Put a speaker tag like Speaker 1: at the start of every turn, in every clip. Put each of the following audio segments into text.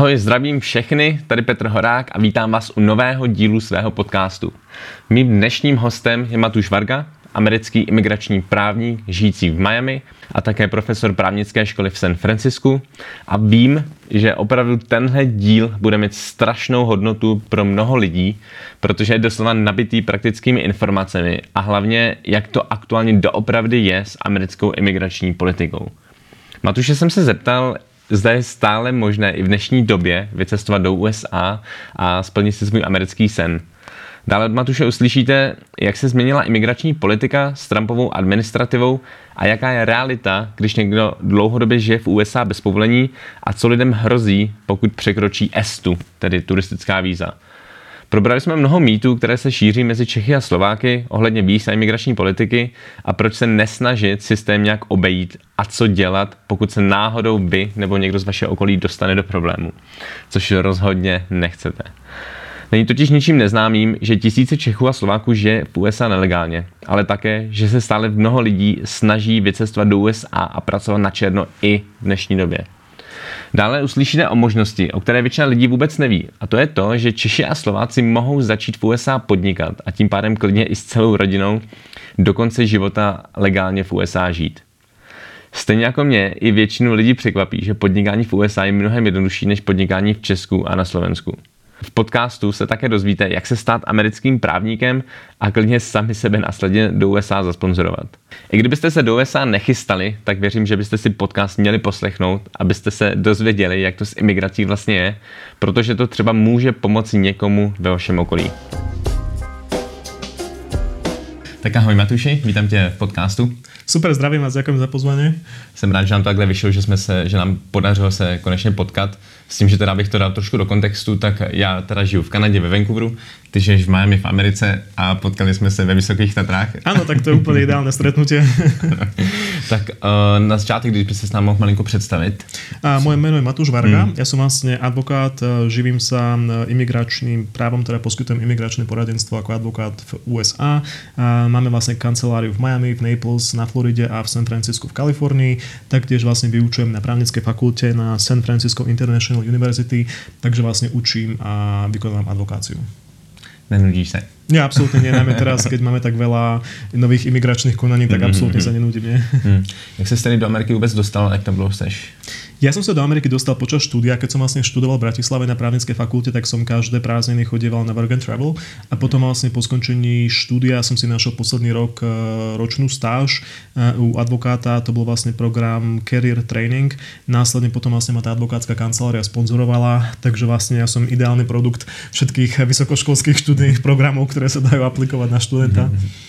Speaker 1: Ahoj, zdravím všechny, tady Petr Horák a vítám vás u nového dílu svého podcastu. Mým dnešním hostem je Matuš Varga, americký imigrační právník žijící v Miami a také profesor právnické školy v San Francisku. A vím, že opravdu tenhle díl bude mít strašnou hodnotu pro mnoho lidí, protože je doslova nabitý praktickými informacemi a hlavně, jak to aktuálně doopravdy je s americkou imigrační politikou. Matuše jsem se zeptal, zda je stále možné i v dnešní době vycestovat do USA a splnit si svůj americký sen. Dále od Matuše uslyšíte, jak se změnila imigrační politika s Trumpovou administrativou a jaká je realita, když někdo dlouhodobě žije v USA bez povolení a co lidem hrozí, pokud překročí ESTu, tedy turistická víza. Probrali jsme mnoho mýtů, které se šíří mezi Čechy a Slováky ohledně víz a imigrační politiky a proč se nesnažit systém nějak obejít a co dělat, pokud se náhodou vy nebo někdo z vašeho okolí dostane do problému, což rozhodně nechcete. Není totiž ničím neznámým, že tisíce Čechů a Slováků žije v USA nelegálně, ale také, že se stále mnoho lidí snaží vycestovat do USA a pracovat na černo i v dnešní době. Dále uslyšíte o možnosti, o které většina lidí vůbec neví. A to je to, že Češi a Slováci mohou začít v USA podnikat a tím pádem klidně i s celou rodinou do konce života legálně v USA žít. Stejně jako mě, i většinu lidí překvapí, že podnikání v USA je mnohem jednodušší než podnikání v Česku a na Slovensku. V podcastu se také dozvíte, jak se stát americkým právníkem a klidně sami sebe následně do USA zasponzorovat. I kdybyste se do USA nechystali, tak věřím, že byste si podcast měli poslechnout, abyste se dozvěděli, jak to s imigrací vlastně je, protože to třeba může pomoci někomu ve vašem okolí. Tak ahoj Matuši, vítám tě v podcastu.
Speaker 2: Super, zdravím vás, ďakujem za pozvanie.
Speaker 1: Jsem rád, že nám to takhle vyšlo, že, jsme se, že nám podařilo se konečně potkat. S tím, že teda bych to dal trošku do kontextu, tak já teda žiju v Kanadě, ve Vancouveru, ty žiješ v Miami v Americe a potkali jsme se ve Vysokých Tatrách.
Speaker 2: Ano, tak to je úplně ideální stretnutie.
Speaker 1: tak uh, na začátek, když by se s nám mohl malinko představit.
Speaker 2: A moje jméno je Matuš Varga, hmm. ja som vlastne advokát, živím sa imigračným právom, teda poskytujem imigračné poradenstvo ako advokát v USA. A máme vlastne kanceláriu v Miami, v Naples, na Floride a v San Francisco v Kalifornii. Taktiež vlastne vyučujem na právnickej fakulte na San Francisco International National University, takže vlastne učím a vykonávam advokáciu.
Speaker 1: 何乗りにしたい。
Speaker 2: Ja absolútne nie, najmä teraz, keď máme tak veľa nových imigračných konaní, tak mm-hmm. absolútne sa nenudím. Nie? Mm.
Speaker 1: Jak sa tedy do Ameriky vôbec dostal, jak tam dlho seš?
Speaker 2: Ja som sa do Ameriky dostal počas štúdia, keď som vlastne študoval v Bratislave na právnickej fakulte, tak som každé prázdniny chodieval na work and travel a potom vlastne po skončení štúdia som si našiel posledný rok e, ročnú stáž e, u advokáta, to bol vlastne program Career Training, následne potom vlastne ma tá advokátska kancelária sponzorovala, takže vlastne ja som ideálny produkt všetkých vysokoškolských študijných programov, ktoré sa dajú aplikovať na študenta. Mm-hmm.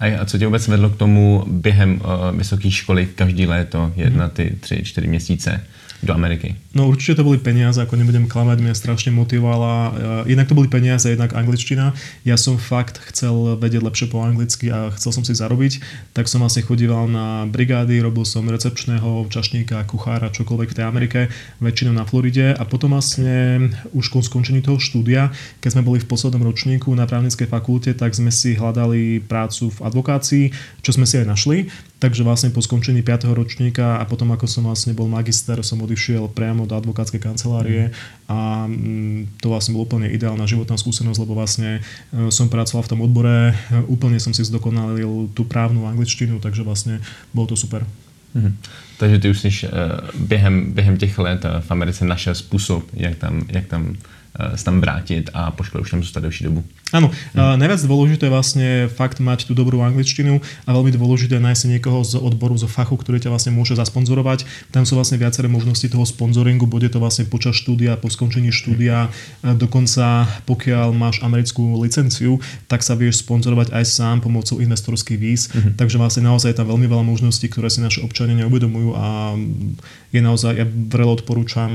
Speaker 1: A co tě vůbec vedlo k tomu během uh, vysoké školy každý léto, jedna, ty tři, čtyři měsíce do Ameriky?
Speaker 2: No určite to boli peniaze, ako nebudem klamať, mňa strašne motivovala. Eh, jednak to boli peniaze, jednak angličtina. Ja som fakt chcel vedieť lepšie po anglicky a chcel som si zarobiť, tak som vlastne chodíval na brigády, robil som recepčného, čašníka, kuchára, čokoľvek v tej Amerike, väčšinou na Floride a potom vlastne už po skončení toho štúdia, keď sme boli v poslednom ročníku na právnickej fakulte, tak sme si hľadali prácu v advokácii, čo sme si aj našli. Takže vlastne po skončení 5. ročníka a potom ako som vlastne bol magister, som odišiel priamo do advokátskej kancelárie a mm, to vlastne bolo úplne ideálna životná skúsenosť, lebo vlastne e, som pracoval v tom odbore, e, úplne som si zdokonalil tú právnu angličtinu, takže vlastne bolo to super.
Speaker 1: Mhm. Takže ty už jsi uh, během, během těch let v Americe našel způsob, jak tam, jak tam se tam vrátit a po škole už tam zůstat delší dobu.
Speaker 2: Áno, hmm. najviac dôležité je vlastne fakt mať tú dobrú angličtinu a veľmi dôležité je nájsť niekoho z odboru, zo fachu, ktorý ťa vlastne môže zasponzorovať. Tam sú vlastne viaceré možnosti toho sponzoringu, bude to vlastne počas štúdia, po skončení štúdia, dokonca pokiaľ máš americkú licenciu, tak sa vieš sponzorovať aj sám pomocou investorských víz, hmm. takže vlastne naozaj je tam veľmi veľa možností, ktoré si naše občania neuvedomujú a je naozaj, ja vrelo odporúčam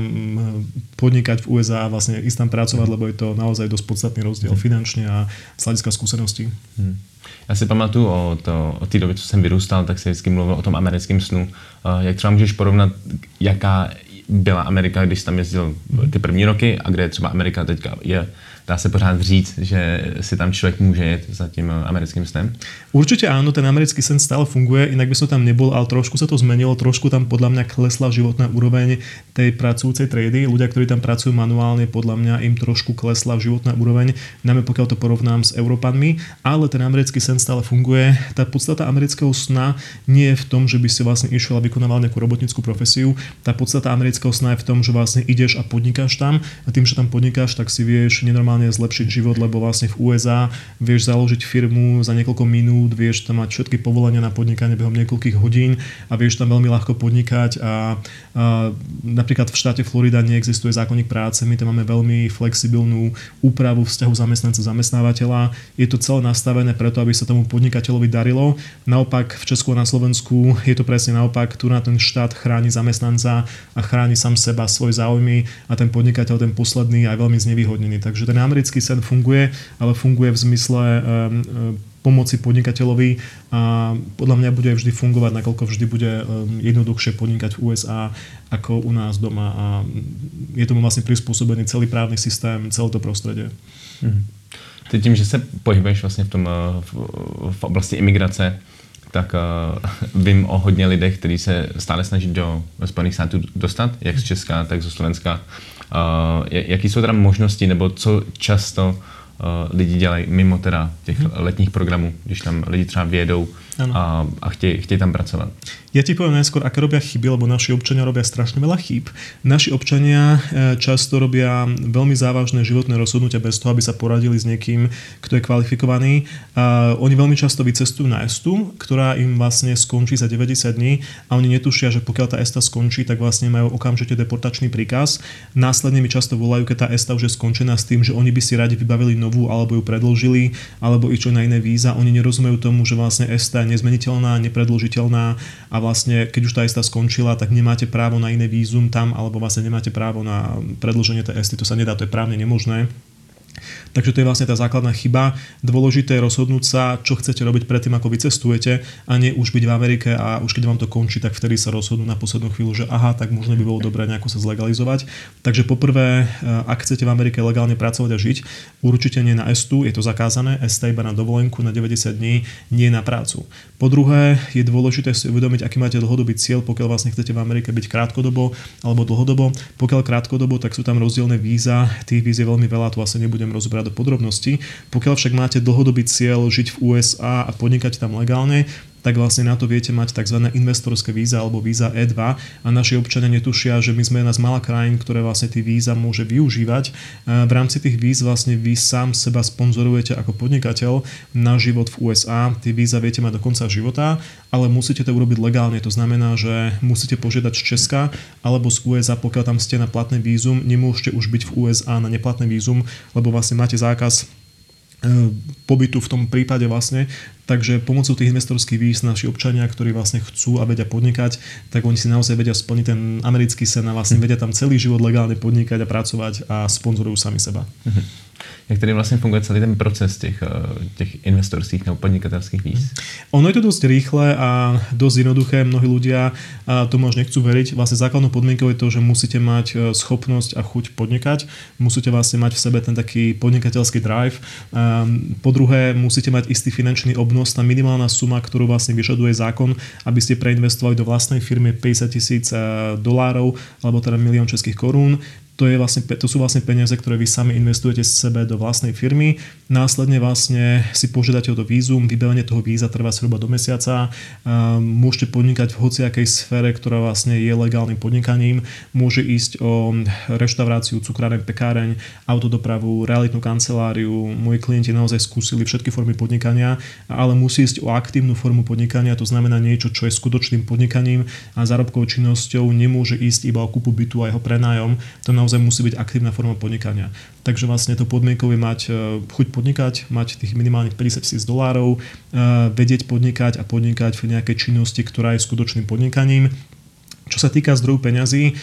Speaker 2: podnikať v USA a vlastne ísť tam pracovať, lebo je to naozaj dosť podstatný rozdiel hmm. finančne a z hlediska zkušeností. Hmm.
Speaker 1: Já si pamatuju o, to, o té době, co jsem vyrůstal, tak se vždycky mluvil o tom americkém snu. Jak třeba můžeš porovnat, jaká byla Amerika, když tam jezdil ty první roky a kde je třeba Amerika teďka je dá se pořád říct, že si tam člověk může jet za tím americkým snem?
Speaker 2: Určite áno, ten americký sen stále funguje, inak by som tam nebol, ale trošku sa to zmenilo, trošku tam podľa mňa klesla životná úroveň tej pracujúcej triedy. Ľudia, ktorí tam pracujú manuálne, podľa mňa im trošku klesla životná úroveň, najmä pokiaľ to porovnám s Európanmi, ale ten americký sen stále funguje. Tá podstata amerického sna nie je v tom, že by si vlastne išiel a vykonával nejakú robotnickú profesiu. Tá podstata amerického sna je v tom, že vlastne ideš a podnikáš tam a tým, že tam podnikáš, tak si vieš nenormálne zlepšiť život, lebo vlastne v USA vieš založiť firmu za niekoľko minút, vieš tam mať všetky povolenia na podnikanie behom niekoľkých hodín a vieš tam veľmi ľahko podnikať a, a napríklad v štáte Florida neexistuje zákonník práce, my tam máme veľmi flexibilnú úpravu vzťahu zamestnanca zamestnávateľa. Je to celé nastavené preto, aby sa tomu podnikateľovi darilo. Naopak v Česku a na Slovensku je to presne naopak, tu na ten štát chráni zamestnanca a chráni sám seba, svoje záujmy a ten podnikateľ, ten posledný, aj veľmi znevýhodnený. Takže ten americký sen funguje, ale funguje v zmysle pomoci podnikateľovi a podľa mňa bude vždy fungovať, nakoľko vždy bude jednoduchšie podnikať v USA ako u nás doma a je tomu vlastne prispôsobený celý právny systém, celé to prostredie.
Speaker 1: Hmm. Ty že se pohybuješ vlastně v, tom, v, v oblasti imigrace, tak uh, vím o hodně lidech, kteří se stále snaží do Spojených států dostat, jak z Česka, tak z Slovenska. Uh, jaký jsou teda možnosti, nebo co často uh, lidi dělají mimo teda těch hmm. letních programů, když tam lidi třeba vědou a, a chtějí, chtějí tam pracovat?
Speaker 2: Ja ti poviem najskôr, aké robia chyby, lebo naši občania robia strašne veľa chýb. Naši občania e, často robia veľmi závažné životné rozhodnutia bez toho, aby sa poradili s niekým, kto je kvalifikovaný. Oni veľmi často vycestujú na estu, ktorá im vlastne skončí za 90 dní a oni netušia, že pokiaľ tá esta skončí, tak vlastne majú okamžite deportačný príkaz. Následne mi často volajú, keď tá esta už je skončená s tým, že oni by si radi vybavili novú alebo ju predlžili, alebo išli na iné víza. Oni nerozumejú tomu, že vlastne esta je nezmeniteľná, nepredložiteľná a vlastne keď už tá esta skončila, tak nemáte právo na iné vízum tam, alebo vlastne nemáte právo na predlženie tej esty, to sa nedá, to je právne nemožné. Takže to je vlastne tá základná chyba. Dôležité je rozhodnúť sa, čo chcete robiť predtým, ako vycestujete a nie už byť v Amerike a už keď vám to končí, tak vtedy sa rozhodnú na poslednú chvíľu, že aha, tak možno by bolo dobré nejako sa zlegalizovať. Takže poprvé, eh, ak chcete v Amerike legálne pracovať a žiť, určite nie na estu, je to zakázané, ESTA iba na dovolenku na 90 dní, nie na prácu. Po druhé, je dôležité si uvedomiť, aký máte dlhodobý cieľ, pokiaľ vlastne chcete v Amerike byť krátkodobo alebo dlhodobo. Pokiaľ krátkodobo, tak sú tam rozdielne víza, tých víz je veľmi veľa, tu vlastne nebudem rozobrať do podrobností. Pokiaľ však máte dlhodobý cieľ žiť v USA a podnikať tam legálne, tak vlastne na to viete mať tzv. investorské víza alebo víza E2 a naši občania netušia, že my sme jedna z malá krajín, ktoré vlastne tie víza môže využívať. V rámci tých víz vlastne vy sám seba sponzorujete ako podnikateľ na život v USA. Tie víza viete mať do konca života, ale musíte to urobiť legálne. To znamená, že musíte požiadať z Česka alebo z USA, pokiaľ tam ste na platné vízum, nemôžete už byť v USA na neplatné vízum, lebo vlastne máte zákaz pobytu v tom prípade vlastne. Takže pomocou tých investorských víz naši občania, ktorí vlastne chcú a vedia podnikať, tak oni si naozaj vedia splniť ten americký sen a vlastne vedia tam celý život legálne podnikať a pracovať a sponzorujú sami seba.
Speaker 1: Mhm jak tady vlastně funguje celý ten proces těch, eh, těch investorských nebo podnikatelských víz?
Speaker 2: Ono je to dosť rýchle a dosť jednoduché. Mnohí ľudia tomu až nechcú veriť. Vlastne základnou podmienkou je to, že musíte mať eh, schopnosť a chuť podnikať. Musíte vlastne mať v sebe ten taký podnikateľský drive. Ehm, po druhé, musíte mať istý finančný obnos. Tá minimálna suma, ktorú vlastne vyžaduje zákon, aby ste preinvestovali do vlastnej firmy 50 tisíc eh, dolárov alebo teda milión českých korún to, je vlastne, to sú vlastne peniaze, ktoré vy sami investujete z sebe do vlastnej firmy. Následne vlastne si požiadate o to vízum, vybavenie toho víza trvá zhruba do mesiaca. Môžete podnikať v hociakej sfére, ktorá vlastne je legálnym podnikaním. Môže ísť o reštauráciu, cukráreň, pekáreň, autodopravu, realitnú kanceláriu. Moji klienti naozaj skúsili všetky formy podnikania, ale musí ísť o aktívnu formu podnikania, to znamená niečo, čo je skutočným podnikaním a zárobkovou činnosťou nemôže ísť iba o kúpu bytu a jeho prenájom. To naozaj musí byť aktívna forma podnikania. Takže vlastne to podmienkou je mať e, chuť podnikať, mať tých minimálnych 50 tisíc dolárov, e, vedieť podnikať a podnikať v nejakej činnosti, ktorá je skutočným podnikaním. Čo sa týka zdrojov peňazí,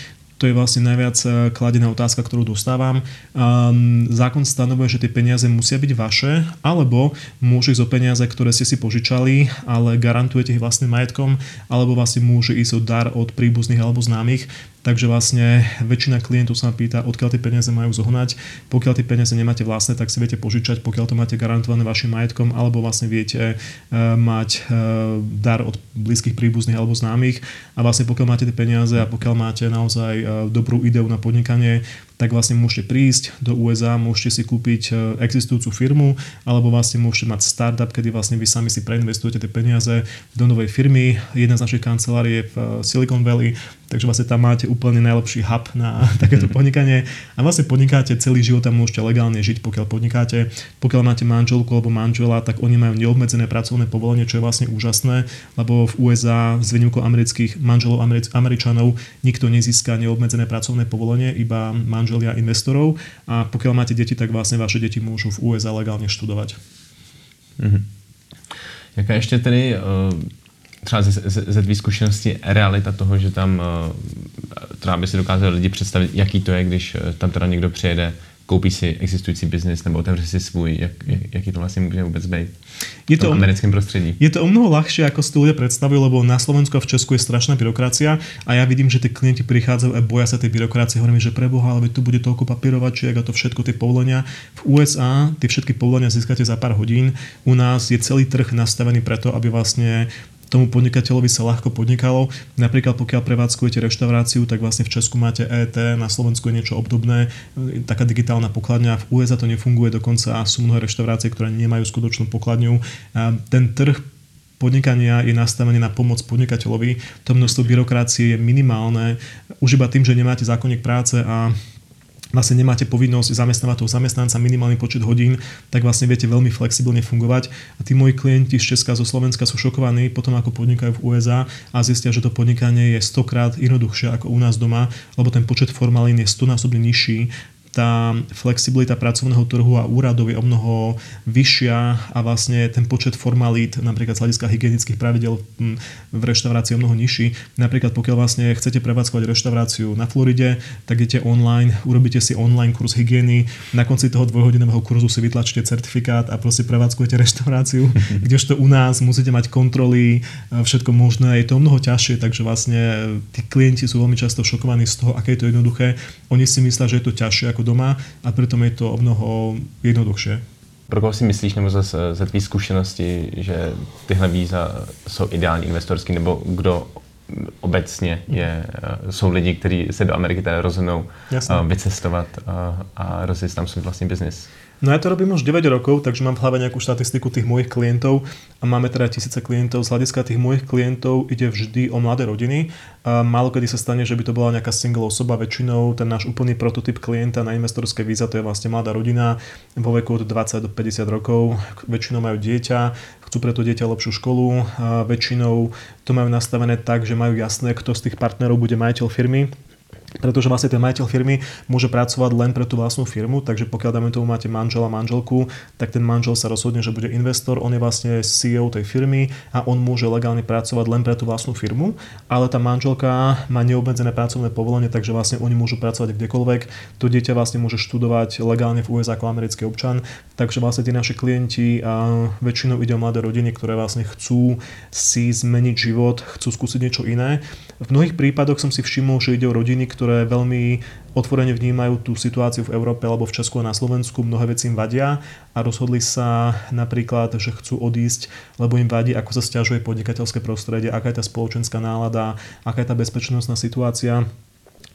Speaker 2: to je vlastne najviac e, kladená otázka, ktorú dostávam. Um, zákon stanovuje, že tie peniaze musia byť vaše, alebo môže ísť o peniaze, ktoré ste si požičali, ale garantujete ich vlastným majetkom, alebo vlastne môže ísť o dar od príbuzných alebo známych. Takže vlastne väčšina klientov sa pýta, odkiaľ tie peniaze majú zohnať. Pokiaľ tie peniaze nemáte vlastné, tak si viete požičať, pokiaľ to máte garantované vašim majetkom, alebo vlastne viete uh, mať uh, dar od blízkych príbuzných alebo známych a vlastne pokiaľ máte tie peniaze a pokiaľ máte naozaj uh, dobrú ideu na podnikanie, tak vlastne môžete prísť do USA, môžete si kúpiť existujúcu firmu, alebo vlastne môžete mať startup, kedy vlastne vy sami si preinvestujete tie peniaze do novej firmy. Jedna z našich kancelárií je v Silicon Valley, takže vlastne tam máte úplne najlepší hub na takéto mhm. podnikanie a vlastne podnikáte celý život a môžete legálne žiť, pokiaľ podnikáte. Pokiaľ máte manželku alebo manžela, tak oni majú neobmedzené pracovné povolenie, čo je vlastne úžasné, lebo v USA s výnimkou amerických manželov Američanov nikto nezíska neobmedzené pracovné povolenie, iba manželia investorov a pokiaľ máte deti, tak vlastne vaše deti môžu v USA legálne študovať.
Speaker 1: Mm-hmm. Jaká ještě tedy třeba ze, ze, ze tvý realita toho, že tam třeba by si dokázali lidi představit, jaký to je, když tam teda někdo přijede koupí si existující biznis nebo otevře si svůj, jak, jak, jaký to vlastne môže vôbec byť je to, v americkém prostredí.
Speaker 2: Je to o mnoho ľahšie, ako si to ľudia predstavujú, lebo na Slovensku a v Česku je strašná byrokracia a ja vidím, že tí klienti prichádzajú a boja sa tej byrokracie. Hovorím, že preboha, ale tu bude toľko papírovačiek a to všetko tie povolenia. V USA tie všetky povolenia získate za pár hodín. U nás je celý trh nastavený preto, aby vlastne tomu podnikateľovi sa ľahko podnikalo. Napríklad pokiaľ prevádzkujete reštauráciu, tak vlastne v Česku máte ET, na Slovensku je niečo obdobné, taká digitálna pokladňa, v USA to nefunguje dokonca a sú mnohé reštaurácie, ktoré nemajú skutočnú pokladňu. Ten trh podnikania je nastavený na pomoc podnikateľovi. To množstvo byrokracie je minimálne. Už iba tým, že nemáte zákonník práce a vlastne nemáte povinnosť zamestnávať toho zamestnanca minimálny počet hodín, tak vlastne viete veľmi flexibilne fungovať. A tí moji klienti z Česka, zo Slovenska sú šokovaní potom, ako podnikajú v USA a zistia, že to podnikanie je stokrát jednoduchšie ako u nás doma, lebo ten počet formalín je stonásobne nižší tá flexibilita pracovného trhu a úradov je o mnoho vyššia a vlastne ten počet formalít, napríklad z hľadiska hygienických pravidel hm, v reštaurácii je o mnoho nižší. Napríklad pokiaľ vlastne chcete prevádzkovať reštauráciu na Floride, tak idete online, urobíte si online kurz hygieny, na konci toho dvojhodinového kurzu si vytlačíte certifikát a proste prevádzkujete reštauráciu, kdežto u nás musíte mať kontroly, všetko možné, je to o mnoho ťažšie, takže vlastne tí klienti sú veľmi často šokovaní z toho, aké je to jednoduché. Oni si myslia, že je to ťažšie ako doma a pritom je to o mnoho jednoduchšie.
Speaker 1: Pro koho si myslíš, nebo ze, ze tvý zkušenosti, že tyhle víza jsou ideální investorský, nebo kdo obecně je, jsou lidi, kteří se do Ameriky teda rozhodnou Jasne. vycestovat a, a rozjet tam svůj vlastní biznis?
Speaker 2: No ja to robím už 9 rokov, takže mám v hlave nejakú štatistiku tých mojich klientov a máme teda tisíce klientov. Z hľadiska tých mojich klientov ide vždy o mladé rodiny. A málo kedy sa stane, že by to bola nejaká single osoba. Väčšinou ten náš úplný prototyp klienta na investorské víza to je vlastne mladá rodina vo veku od 20 do 50 rokov. Väčšinou majú dieťa, chcú pre to dieťa lepšiu školu. A väčšinou to majú nastavené tak, že majú jasné, kto z tých partnerov bude majiteľ firmy pretože vlastne ten majiteľ firmy môže pracovať len pre tú vlastnú firmu, takže pokiaľ dáme tomu máte manžela, manželku, tak ten manžel sa rozhodne, že bude investor, on je vlastne CEO tej firmy a on môže legálne pracovať len pre tú vlastnú firmu, ale tá manželka má neobmedzené pracovné povolenie, takže vlastne oni môžu pracovať kdekoľvek. To dieťa vlastne môže študovať legálne v USA ako americký občan, takže vlastne tí naši klienti a väčšinou ide o mladé rodiny, ktoré vlastne chcú si zmeniť život, chcú skúsiť niečo iné. V mnohých prípadoch som si všimol, že ide o rodiny, ktoré ktoré veľmi otvorene vnímajú tú situáciu v Európe alebo v Česku a na Slovensku, mnohé veci im vadia a rozhodli sa napríklad, že chcú odísť, lebo im vadí, ako sa stiažuje podnikateľské prostredie, aká je tá spoločenská nálada, aká je tá bezpečnostná situácia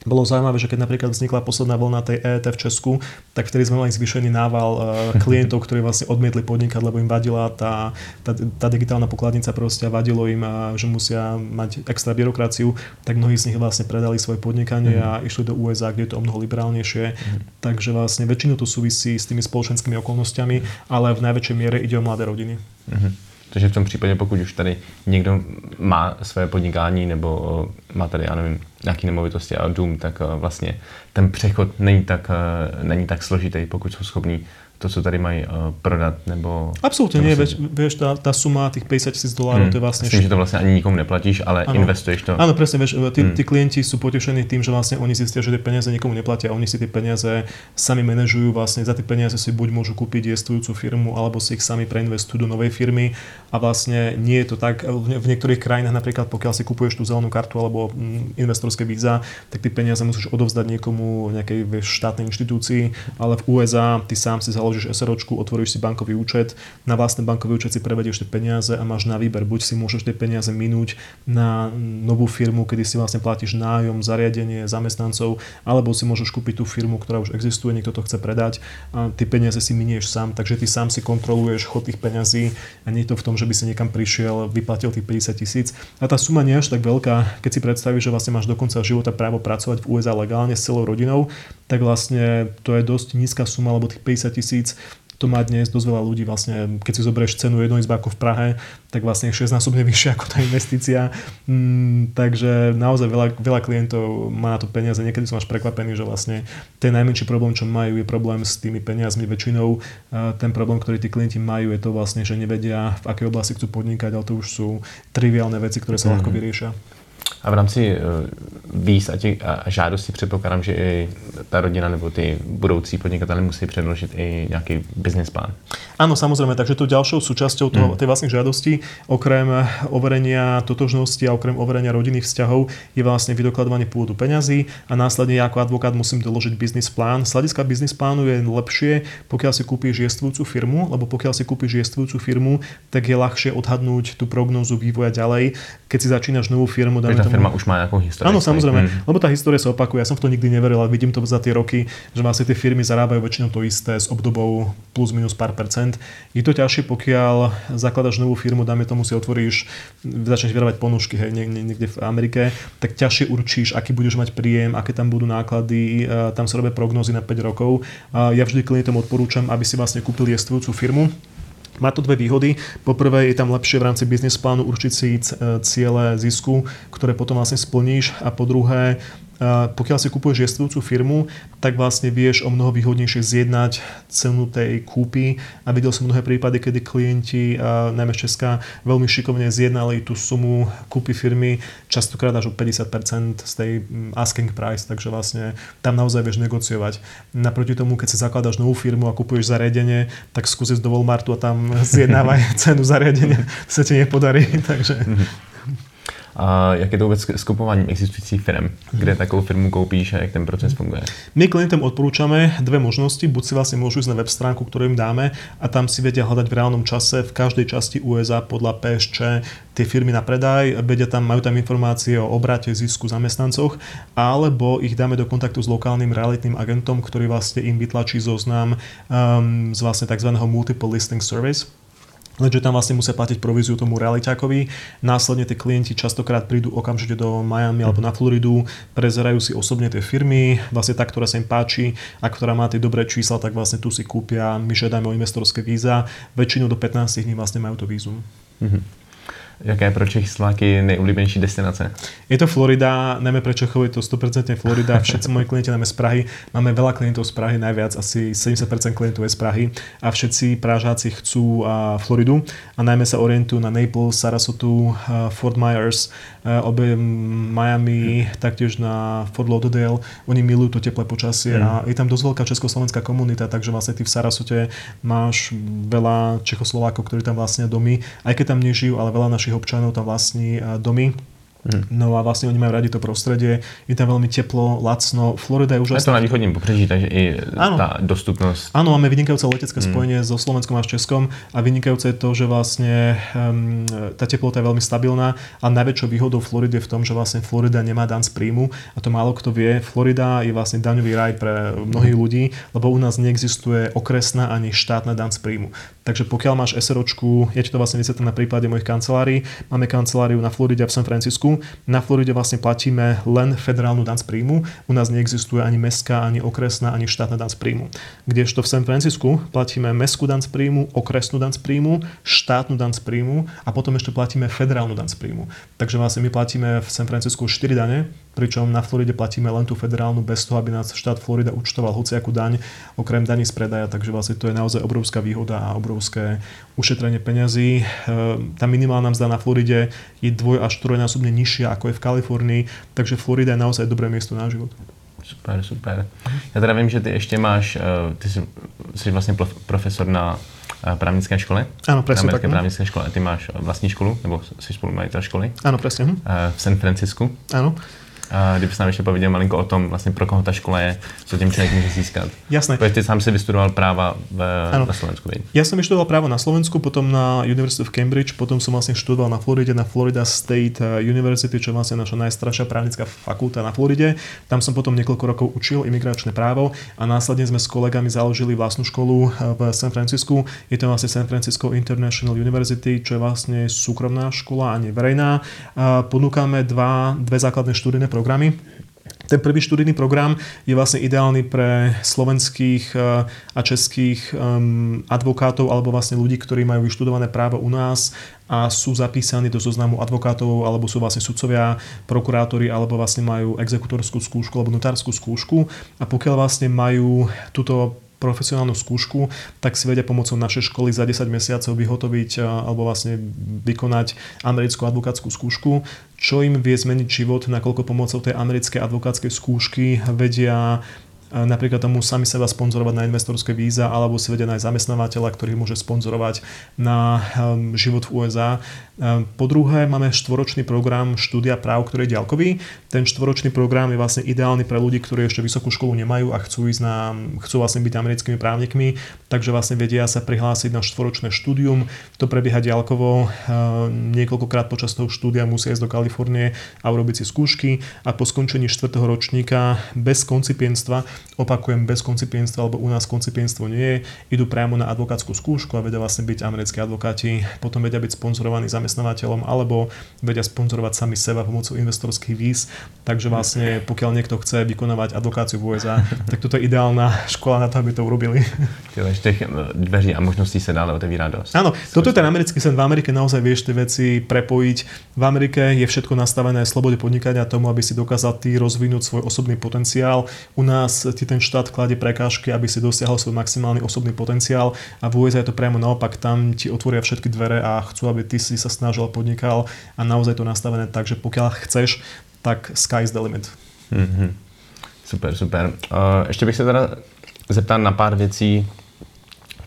Speaker 2: bolo zaujímavé, že keď napríklad vznikla posledná vlna tej EET v Česku, tak vtedy sme mali zvýšený nával e, klientov, ktorí vlastne odmietli podnikať, lebo im vadila tá, tá, tá digitálna pokladnica proste vadilo im, že musia mať extra byrokraciu, tak mnohí z nich vlastne predali svoje podnikanie mm. a išli do USA, kde je to o mnoho liberálnejšie. Mm. Takže vlastne väčšinou to súvisí s tými spoločenskými okolnostiami, ale v najväčšej miere ide o mladé rodiny. Mm.
Speaker 1: Takže v tom případě, pokud už tady někdo má své podnikání nebo eh, má tady, já nevím, nějaké nemovitosti a dům, tak eh, vlastně ten přechod není tak, eh, není tak složitý, pokud jsou schopní to, co tady mají uh, prodat, nebo...
Speaker 2: Absolutně nie, vieš, vieš tá, tá suma tých 50 tisíc dolárov, hmm. to je vlastne...
Speaker 1: Myslím, že to vlastne ani nikomu neplatíš, ale ano. investuješ to.
Speaker 2: Áno, presne, vieš, tí, hmm. tí klienti sú potešení tým, že vlastne oni zistia, že tie peniaze nikomu neplatia, oni si tie peniaze sami manažujú, vlastne za tie peniaze si buď môžu kúpiť jestvujúcu firmu, alebo si ich sami preinvestujú do novej firmy a vlastne nie je to tak, v niektorých krajinách napríklad, pokiaľ si kupuješ tú zelenú kartu alebo mm, investorské víza, tak tie peniaze musíš odovzdať niekomu nejakej vieš, štátnej inštitúcii, ale v USA ty sám si založíš SROčku, otvoríš si bankový účet, na vlastný bankový účet si prevedieš tie peniaze a máš na výber, buď si môžeš tie peniaze minúť na novú firmu, kedy si vlastne platíš nájom, zariadenie, zamestnancov, alebo si môžeš kúpiť tú firmu, ktorá už existuje, niekto to chce predať a tie peniaze si minieš sám, takže ty sám si kontroluješ chod tých peňazí a nie je to v tom, že by si niekam prišiel, vyplatil tých 50 tisíc. A tá suma nie je až tak veľká, keď si predstavíš, že vlastne máš do konca života právo pracovať v USA legálne s celou rodinou, tak vlastne to je dosť nízka suma, lebo tých 50 tisíc to má dnes dosť veľa ľudí vlastne, keď si zoberieš cenu jednoizbáku v Prahe, tak vlastne je 6-násobne vyššia ako tá investícia. Mm, takže naozaj veľa, veľa klientov má na to peniaze. Niekedy som až prekvapený, že vlastne ten najmenší problém, čo majú, je problém s tými peniazmi. Väčšinou ten problém, ktorý tí klienti majú, je to vlastne, že nevedia, v akej oblasti chcú podnikať, ale to už sú triviálne veci, ktoré sa mm. ľahko vyriešia.
Speaker 1: A v rámci uh, víz a, těch, a žádosti předpokládám, že i ta rodina nebo ty budoucí podnikatelé musí předložit i nějaký business plán.
Speaker 2: Áno, samozrejme, takže to ďalšou súčasťou toho, mm. tej vlastnej žiadosti, okrem overenia totožnosti a okrem overenia rodinných vzťahov, je vlastne vydokladovanie pôvodu peňazí a následne ja ako advokát musím doložiť biznis plán. Z hľadiska biznis plánu je lepšie, pokiaľ si kúpiš jestvujúcu firmu, lebo pokiaľ si kúpiš jestvujúcu firmu, tak je ľahšie odhadnúť tú prognózu vývoja ďalej. Keď si začínaš novú firmu,
Speaker 1: dáme tomu... firma už má nejakú históriu.
Speaker 2: Áno, samozrejme, mm. lebo tá história sa opakuje. Ja som v to nikdy neveril, ale vidím to za tie roky, že vlastne tie firmy zarábajú väčšinou to isté s obdobou plus minus pár percent. Je to ťažšie, pokiaľ zakladaš novú firmu, dáme tomu si otvoríš, začneš vyrábať ponušky hej, niekde v Amerike, tak ťažšie určíš, aký budeš mať príjem, aké tam budú náklady, tam sa robia prognozy na 5 rokov. Ja vždy klientom odporúčam, aby si vlastne kúpili jestvujúcu firmu, má to dve výhody. Poprvé je tam lepšie v rámci biznis plánu určiť si ciele zisku, ktoré potom vlastne splníš a po druhé pokiaľ si kupuješ jestvujúcu firmu, tak vlastne vieš o mnoho výhodnejšie zjednať cenu tej kúpy a videl som mnohé prípady, kedy klienti, najmä z Česka, veľmi šikovne zjednali tú sumu kúpy firmy častokrát až o 50% z tej asking price, takže vlastne tam naozaj vieš negociovať. Naproti tomu, keď si zakladaš novú firmu a kupuješ zariadenie, tak skúsi do Walmartu a tam zjednávaj cenu zariadenia, sa ti nepodarí, takže...
Speaker 1: A jak je to vôbec s kupovaním existujících firm? Kde takovou firmu koupíš a jak ten proces funguje?
Speaker 2: My klientom odporúčame dve možnosti. Buď si vlastne môžu ísť na web stránku, ktorú im dáme a tam si vedia hľadať v reálnom čase v každej časti USA podľa PSČ tie firmy na predaj, vedia tam, majú tam informácie o obrate, zisku, zamestnancoch, alebo ich dáme do kontaktu s lokálnym realitným agentom, ktorý vlastne im vytlačí zoznam um, z vlastne tzv. multiple listing service lenže tam vlastne musia platiť províziu tomu realiťákovi. Následne tie klienti častokrát prídu okamžite do Miami alebo na Floridu, prezerajú si osobne tie firmy, vlastne tá, ktorá sa im páči a ktorá má tie dobré čísla, tak vlastne tu si kúpia, my žiadame o investorské víza, väčšinou do 15 dní vlastne majú to vízum. Mm-hmm.
Speaker 1: Jaká je pro Čechy nejoblíbenější destinace?
Speaker 2: Je to Florida, najmä pre Čechov je to 100% Florida. Všetci moji klienti najmä z Prahy. Máme veľa klientov z Prahy, najviac, asi 70% klientov je z Prahy. A všetci Pražáci chcú Floridu a najmä sa orientujú na Naples, Sarasotu, Fort Myers, obe Miami, taktiež na Fort Lauderdale. Oni milujú to teplé počasie mm. a je tam dosť veľká československá komunita, takže vlastne ty v Sarasote máš veľa Čechoslovákov, ktorí tam vlastne domy, aj keď tam nežijú, ale veľa našich našich občanov tam vlastní domy Hmm. No a vlastne oni majú radi to prostredie, je tam veľmi teplo, lacno, Florida je úžasná.
Speaker 1: Je to na východním pobřeží, takže i áno. tá dostupnosť.
Speaker 2: Áno, máme vynikajúce letecké hmm. spojenie so Slovenskom a s Českom a vynikajúce je to, že vlastne um, tá teplota je veľmi stabilná a najväčšou výhodou Floridy je v tom, že vlastne Florida nemá dan z príjmu a to málo kto vie. Florida je vlastne daňový raj pre mnohých ľudí, lebo u nás neexistuje okresná ani štátna dan z príjmu. Takže pokiaľ máš SROčku, ja ti to vlastne vysvetlím na prípade mojich kancelárií, máme kanceláriu na Floride a v San Francisku. Na Floride vlastne platíme len federálnu dan z príjmu. U nás neexistuje ani mestská, ani okresná, ani štátna dan z príjmu. Kdežto v San Francisku platíme mestskú dan z príjmu, okresnú dan z príjmu, štátnu dan z príjmu a potom ešte platíme federálnu dan z príjmu. Takže vlastne my platíme v San Francisku 4 dane, pričom na Floride platíme len tú federálnu bez toho, aby nás štát Florida účtoval hociakú daň, okrem daní z predaja, takže vlastne to je naozaj obrovská výhoda a obrovské ušetrenie peňazí. Tá minimálna mzda na Floride je dvoj až trojnásobne nižšia ako je v Kalifornii, takže Florida je naozaj dobré miesto na život.
Speaker 1: Super, super. Já teda vím, že ty ještě máš, eh, ty jsi, jsi vlastně profesor na eh, právnické škole.
Speaker 2: Ano, přesně tak.
Speaker 1: Právnické škole. Ty máš vlastní školu, nebo jsi spolumajitel školy?
Speaker 2: Ano, přesně.
Speaker 1: Eh, v San Francisku.
Speaker 2: Ano.
Speaker 1: Kdyby nám ještě pověděl malinko o tom, vlastně pro koho ta škola je, co tím člověk může získat.
Speaker 2: Jasné.
Speaker 1: Protože ty sám si vystudoval práva v, na Slovensku. Viď?
Speaker 2: Ja som vyštudoval právo na Slovensku, potom na University of Cambridge, potom som vlastne študoval na Floride, na Florida State eh, University, čo je vlastne naša najstaršia právnická fakulta na Floride. Tam som potom niekoľko rokov učil imigračné právo a následne sme s kolegami založili vlastnú školu eh, v San Francisku. Je to vlastne San Francisco International University, čo je vlastne súkromná škola a nie verejná. Ponúkame dva, dve základné študijné programy. Ten prvý študijný program je vlastne ideálny pre slovenských eh, a českých ehm, advokátov alebo vlastne ľudí, ktorí majú vyštudované právo u nás a sú zapísaní do zoznamu advokátov alebo sú vlastne sudcovia, prokurátori alebo vlastne majú exekutorskú skúšku alebo notárskú skúšku. A pokiaľ vlastne majú túto profesionálnu skúšku, tak si vedia pomocou našej školy za 10 mesiacov vyhotoviť alebo vlastne vykonať americkú advokátsku skúšku, čo im vie zmeniť život, nakoľko pomocou tej americkej advokátskej skúšky vedia napríklad tomu sami seba sponzorovať na investorské víza alebo si vedia nájsť zamestnávateľa, ktorý môže sponzorovať na um, život v USA. Um, po druhé, máme štvoročný program štúdia práv, ktorý je ďalkový. Ten štvoročný program je vlastne ideálny pre ľudí, ktorí ešte vysokú školu nemajú a chcú ísť na, chcú vlastne byť americkými právnikmi, takže vlastne vedia sa prihlásiť na štvoročné štúdium. To prebieha ďalkovo. Um, niekoľkokrát počas toho štúdia musia ísť do Kalifornie a urobiť si skúšky a po skončení štvrtého ročníka bez koncipienstva opakujem, bez koncipienstva, alebo u nás koncipienstvo nie je, idú priamo na advokátsku skúšku a vedia vlastne byť americkí advokáti, potom vedia byť sponzorovaní zamestnávateľom, alebo vedia sponzorovať sami seba pomocou investorských víz. Takže vlastne pokiaľ niekto chce vykonávať advokáciu v USA, tak toto je ideálna škola na to, aby to urobili.
Speaker 1: Těch dveří a možností sa dále otevírá dosť.
Speaker 2: Áno, toto je ten americký sen. V Amerike naozaj vieš tie veci prepojiť. V Amerike je všetko nastavené slobode podnikania tomu, aby si dokázal ty rozvinúť svoj osobný potenciál. U nás ti ten štát kladie prekážky, aby si dosiahol svoj maximálny osobný potenciál a v USA je to priamo naopak, tam ti otvoria všetky dvere a chcú, aby ty si sa snažil, podnikal a naozaj to nastavené tak, že pokiaľ chceš, tak sky is the limit.
Speaker 1: Mm-hmm. Super, super. Uh, ještě bych se teda zeptal na pár věcí,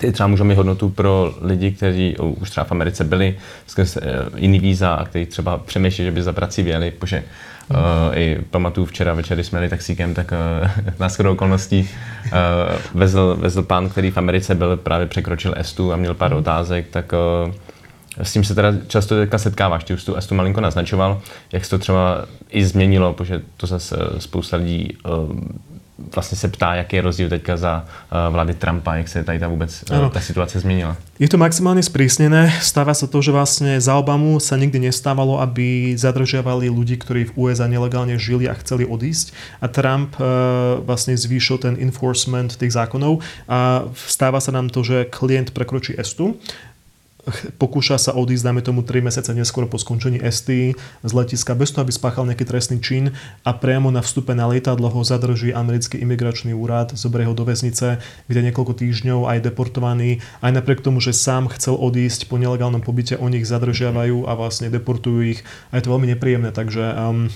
Speaker 1: ty třeba můžou mít hodnotu pro lidi, kteří už třeba v Americe byli skrz uh, jiný víza a kteří třeba přemýšlí, že by za prací věli, protože Uh, I pamatuju včera večer, když jsme jeli taxíkem, tak uh, na shodou okolností uh, vezl, vezl pán, který v Americe byl, právě překročil Estu a měl pár mm. otázek, tak uh, s tím se teda často teďka setkáváš, ty už tu Estu malinko naznačoval, jak se to třeba i změnilo, protože to zase spousta lidí uh, vlastně se ptá, jaký je rozdíl teďka za uh, vlády Trumpa, jak se tady ta vůbec uh, ta situace změnila.
Speaker 2: Je to maximálne sprísnené. Stáva sa to, že vlastne za Obamu sa nikdy nestávalo, aby zadržiavali ľudí, ktorí v USA nelegálne žili a chceli odísť. A Trump vlastne zvýšil ten enforcement tých zákonov a stáva sa nám to, že klient prekročí estu pokúša sa odísť, dáme tomu 3 mesiace neskôr po skončení ST z letiska bez toho, aby spáchal nejaký trestný čin a priamo na vstupe na lietadlo ho zadrží americký imigračný úrad, zoberie ho do väznice, kde niekoľko týždňov aj deportovaný. Aj napriek tomu, že sám chcel odísť po nelegálnom pobyte, oni ich zadržiavajú a vlastne deportujú ich a je to veľmi nepríjemné, takže um,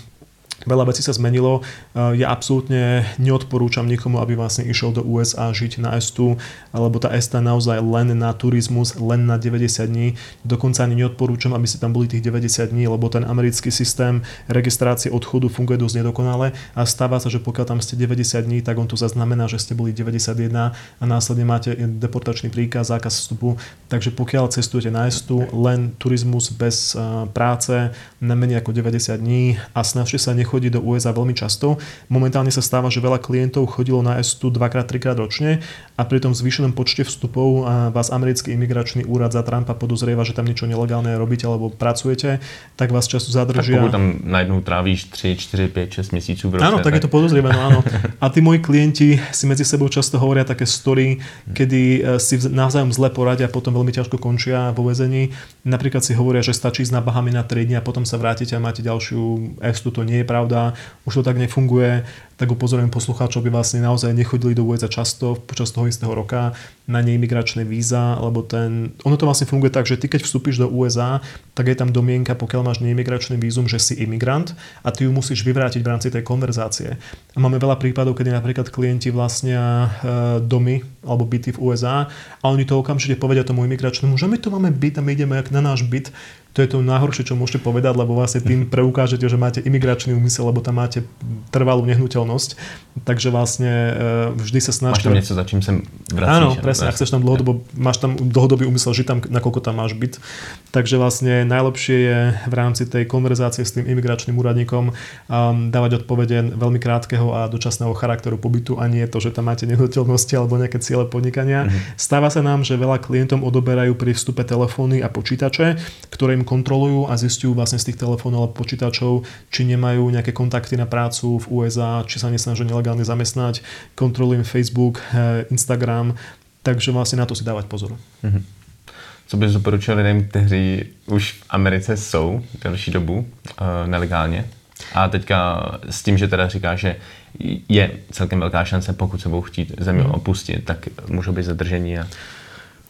Speaker 2: Veľa vecí sa zmenilo. Eh, ja absolútne neodporúčam nikomu, aby vlastne išiel do USA žiť na Estu, lebo tá Esta naozaj len na turizmus, len na 90 dní. Dokonca ani neodporúčam, aby ste tam boli tých 90 dní, lebo ten americký systém registrácie odchodu funguje dosť nedokonale a stáva sa, že pokiaľ tam ste 90 dní, tak on to zaznamená, že ste boli 91 a následne máte deportačný príkaz, zákaz vstupu. Takže pokiaľ cestujete na Estu, len turizmus bez eh, práce, na menej ako 90 dní a snažte sa nechodí do USA veľmi často. Momentálne sa stáva, že veľa klientov chodilo na S2 dvakrát, trikrát ročne a pri tom zvýšenom počte vstupov vás americký imigračný úrad za Trumpa podozrieva, že tam niečo nelegálne robíte alebo pracujete, tak vás často zadržia.
Speaker 1: Tak pokud tam najednou trávíš 3, 4, 5, 6 měsíců v roce.
Speaker 2: Áno, tak, tak je to podozrievané, no áno. A tí moji klienti si medzi sebou často hovoria také story, kedy e, si navzájom zle poradia a potom veľmi ťažko končia vo väzení. Napríklad si hovoria, že stačí ísť na Bahamy na 3 dní a potom sa vrátite a máte ďalšiu estu, to nie je pravda, už to tak nefunguje, tak upozorujem poslucháčov, aby vlastne naozaj nechodili do USA často počas toho istého roka na neimigračné víza, lebo ten, ono to vlastne funguje tak, že ty keď vstúpiš do USA, tak je tam domienka, pokiaľ máš neimigračný vízum, že si imigrant a ty ju musíš vyvrátiť v rámci tej konverzácie. A máme veľa prípadov, kedy napríklad klienti vlastnia e, domy alebo byty v USA a oni to okamžite povedia tomu imigračnému, že my tu máme byt a my ideme na náš byt to je to najhoršie, čo môžete povedať, lebo vlastne tým preukážete, že máte imigračný úmysel, lebo tam máte trvalú nehnuteľnosť. Takže vlastne e, vždy sa snažíte...
Speaker 1: Máš tam niečo, za čím sem vracíš.
Speaker 2: Áno, presne, ak chceš tam dlhodobo, máš tam dlhodobý úmysel žiť tam, nakoľko tam máš byt. Takže vlastne najlepšie je v rámci tej konverzácie s tým imigračným úradníkom um, dávať odpovede veľmi krátkeho a dočasného charakteru pobytu a nie to, že tam máte nehnuteľnosti alebo nejaké ciele podnikania. Mm-hmm. Stáva sa nám, že veľa klientom odoberajú pri vstupe telefóny a počítače, ktoré im kontrolujú a zistujú vlastne z tých telefónov alebo počítačov, či nemajú nejaké kontakty na prácu v USA, či sa nesnažia nelegálne zamestnať. Kontrolujem Facebook, eh, Instagram, takže vlastne na to si dávať pozor. Mm-hmm.
Speaker 1: Co bys doporučil lidem, kteří už v Americe jsou delší dobu uh, nelegálně? A teďka s tím, že teda říká, že je celkem velká šance, pokud se budou chtít zemi mm. opustit, tak můžou být zadržení. A,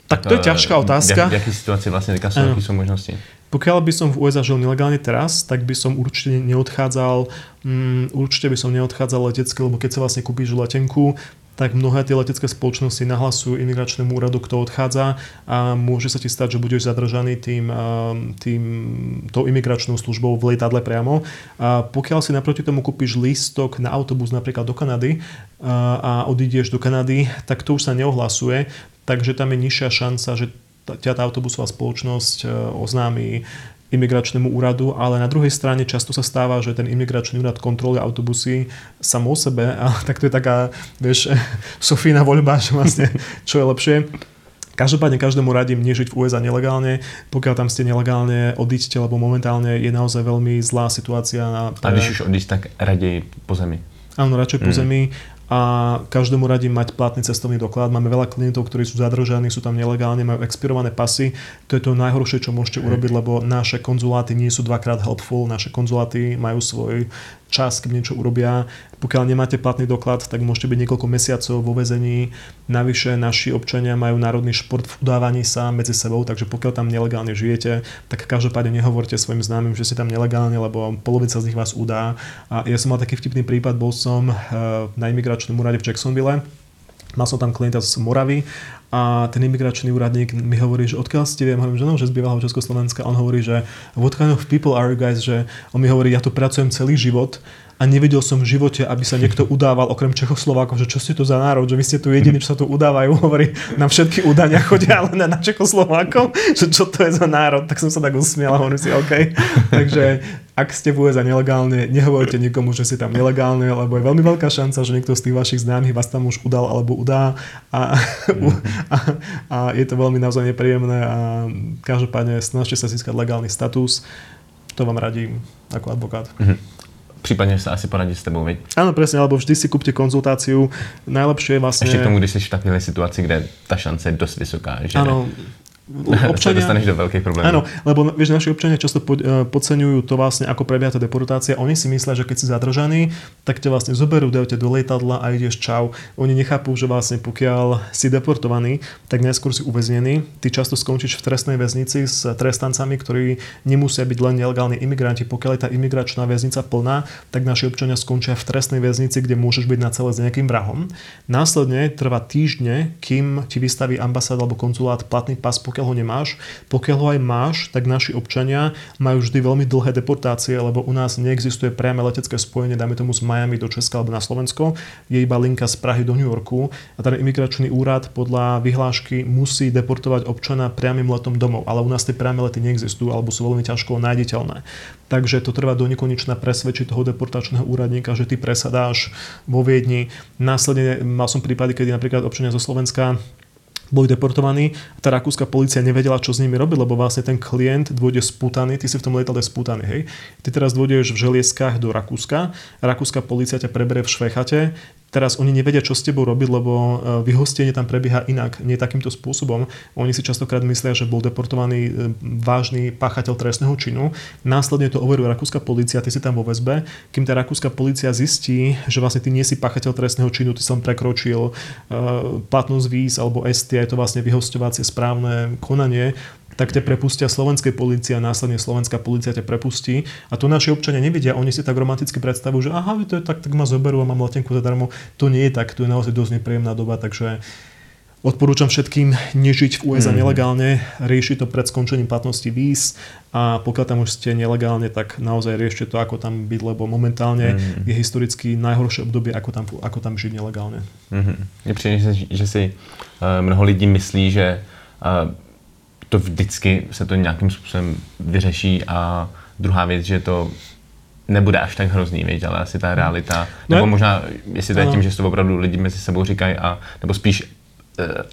Speaker 2: tak to je ťažká otázka.
Speaker 1: V, jaký situaci vlastne teďka sú, aké sú možnosti?
Speaker 2: Pokiaľ by som v USA žil nelegálne teraz, tak by som určite neodchádzal, um, určite by som neodchádzal letecky, lebo keď sa vlastne kúpiš letenku, tak mnohé tie letecké spoločnosti nahlasujú imigračnému úradu, kto odchádza a môže sa ti stať, že budeš zadržaný tým, tým, tou imigračnou službou v lietadle priamo. A pokiaľ si naproti tomu kúpiš lístok na autobus napríklad do Kanady a odídeš do Kanady, tak to už sa neohlasuje, takže tam je nižšia šanca, že ťa tá autobusová spoločnosť e, oznámi imigračnému úradu, ale na druhej strane často sa stáva, že ten imigračný úrad kontroluje autobusy samo o sebe a tak to je taká, vieš, Sofína voľba, že vlastne čo je lepšie. Každopádne každému radím nežiť v USA nelegálne. Pokiaľ tam ste nelegálne, odíďte, lebo momentálne je naozaj veľmi zlá situácia. Na,
Speaker 1: A když už odísť, tak radej po zemi.
Speaker 2: Áno, radšej po mm. zemi a každému radím mať platný cestovný doklad. Máme veľa klientov, ktorí sú zadržaní, sú tam nelegálne, majú expirované pasy. To je to najhoršie, čo môžete urobiť, lebo naše konzuláty nie sú dvakrát helpful, naše konzuláty majú svoj čas, keď niečo urobia. Pokiaľ nemáte platný doklad, tak môžete byť niekoľko mesiacov vo vezení. Navyše naši občania majú národný šport v udávaní sa medzi sebou, takže pokiaľ tam nelegálne žijete, tak každopádne nehovorte svojim známym, že ste tam nelegálne, lebo polovica z nich vás udá. A ja som mal taký vtipný prípad, bol som eh, na imigračnom úrade v Jacksonville Mal som tam klienta z Moravy a ten imigračný úradník mi hovorí, že odkiaľ ste viem, hovorím, že no, že z bývalého Československa. On hovorí, že what kind of people are you guys, že on mi hovorí, ja tu pracujem celý život a nevidel som v živote, aby sa niekto udával okrem Čechoslovákov, že čo ste to za národ, že vy ste tu jediní, čo sa tu udávajú, hovorí, na všetky údania chodia ale na Čechoslovákov, že čo to je za národ, tak som sa tak usmiel a hovorím si, OK. Takže ak ste v USA nelegálne, nehovorte nikomu, že ste tam nelegálne, lebo je veľmi veľká šanca, že niekto z tých vašich známych vás tam už udal alebo udá a, mm-hmm. a, a je to veľmi naozaj nepríjemné a každopádne snažte sa získať legálny status. To vám radím ako advokát. Mm-hmm
Speaker 1: prípadne sa asi poradí s tebou, veď?
Speaker 2: Áno, presne, alebo vždy si kúpte konzultáciu. Najlepšie je vlastne...
Speaker 1: Ešte k tomu, když si v takové situácii, kde tá šanca je dosť vysoká. Že
Speaker 2: Áno,
Speaker 1: občania... dostaneš do veľkých problémov.
Speaker 2: Áno, lebo vieš, naši občania často e, podceňujú to vlastne, ako prebieha tá deportácia. Oni si myslia, že keď si zadržaný, tak ťa vlastne zoberú, dajú ťa do lietadla a ideš čau. Oni nechápu, že vlastne pokiaľ si deportovaný, tak najskôr si uväznený. Ty často skončíš v trestnej väznici s trestancami, ktorí nemusia byť len nelegálni imigranti. Pokiaľ je tá imigračná väznica plná, tak naši občania skončia v trestnej väznici, kde môžeš byť na celé s nejakým vrahom. Následne trvá týždne, kým ti vystaví ambasáda alebo konzulát platný pas, pokiaľ ho nemáš. Pokiaľ ho aj máš, tak naši občania majú vždy veľmi dlhé deportácie, lebo u nás neexistuje priame letecké spojenie, dáme tomu z Miami do Česka alebo na Slovensko. Je iba linka z Prahy do New Yorku a ten imigračný úrad podľa vyhlášky musí deportovať občana priamým letom domov, ale u nás tie priame lety neexistujú alebo sú veľmi ťažko nájditeľné. Takže to trvá do nekonečna presvedčiť toho deportačného úradníka, že ty presadáš vo Viedni. Následne mal som prípady, kedy napríklad občania zo Slovenska boli deportovaní tá rakúska policia nevedela, čo s nimi robiť, lebo vlastne ten klient dôjde spútaný, ty si v tom lietadle spútaný, hej. Ty teraz dôjdeš v želieskách do Rakúska, rakúska policia ťa preberie v Švechate, Teraz oni nevedia, čo s tebou robiť, lebo e, vyhostenie tam prebieha inak, nie takýmto spôsobom. Oni si častokrát myslia, že bol deportovaný e, vážny páchateľ trestného činu. Následne to overuje rakúska policia, ty si tam vo väzbe. Kým tá rakúska policia zistí, že vlastne ty nie si páchateľ trestného činu, ty som prekročil uh, platnosť víz alebo ST, je to vlastne vyhostovacie správne konanie, tak ťa prepustia slovenskej policia následne slovenská policia ťa prepustí. A to naši občania nevidia, oni si tak romanticky predstavujú, že aha, to je tak, tak ma zoberú a mám letenku zadarmo. To nie je tak, to je naozaj dosť nepríjemná doba, takže Odporúčam všetkým nežiť v USA mm. nelegálne, riešiť to pred skončením platnosti víz a pokiaľ tam už ste nelegálne, tak naozaj riešte to, ako tam byť, lebo momentálne mm. je historicky najhoršie obdobie, ako tam, ako tam žiť nelegálne.
Speaker 1: Mm-hmm. Je že, že si uh, mnoho lidí myslí, že uh, to vždycky se to nějakým způsobem vyřeší a druhá věc, že to nebude až tak hrozný, věď, ale asi ta realita, no, nebo možná, jestli to je tím, že to opravdu lidi mezi sebou říkají, a, nebo spíš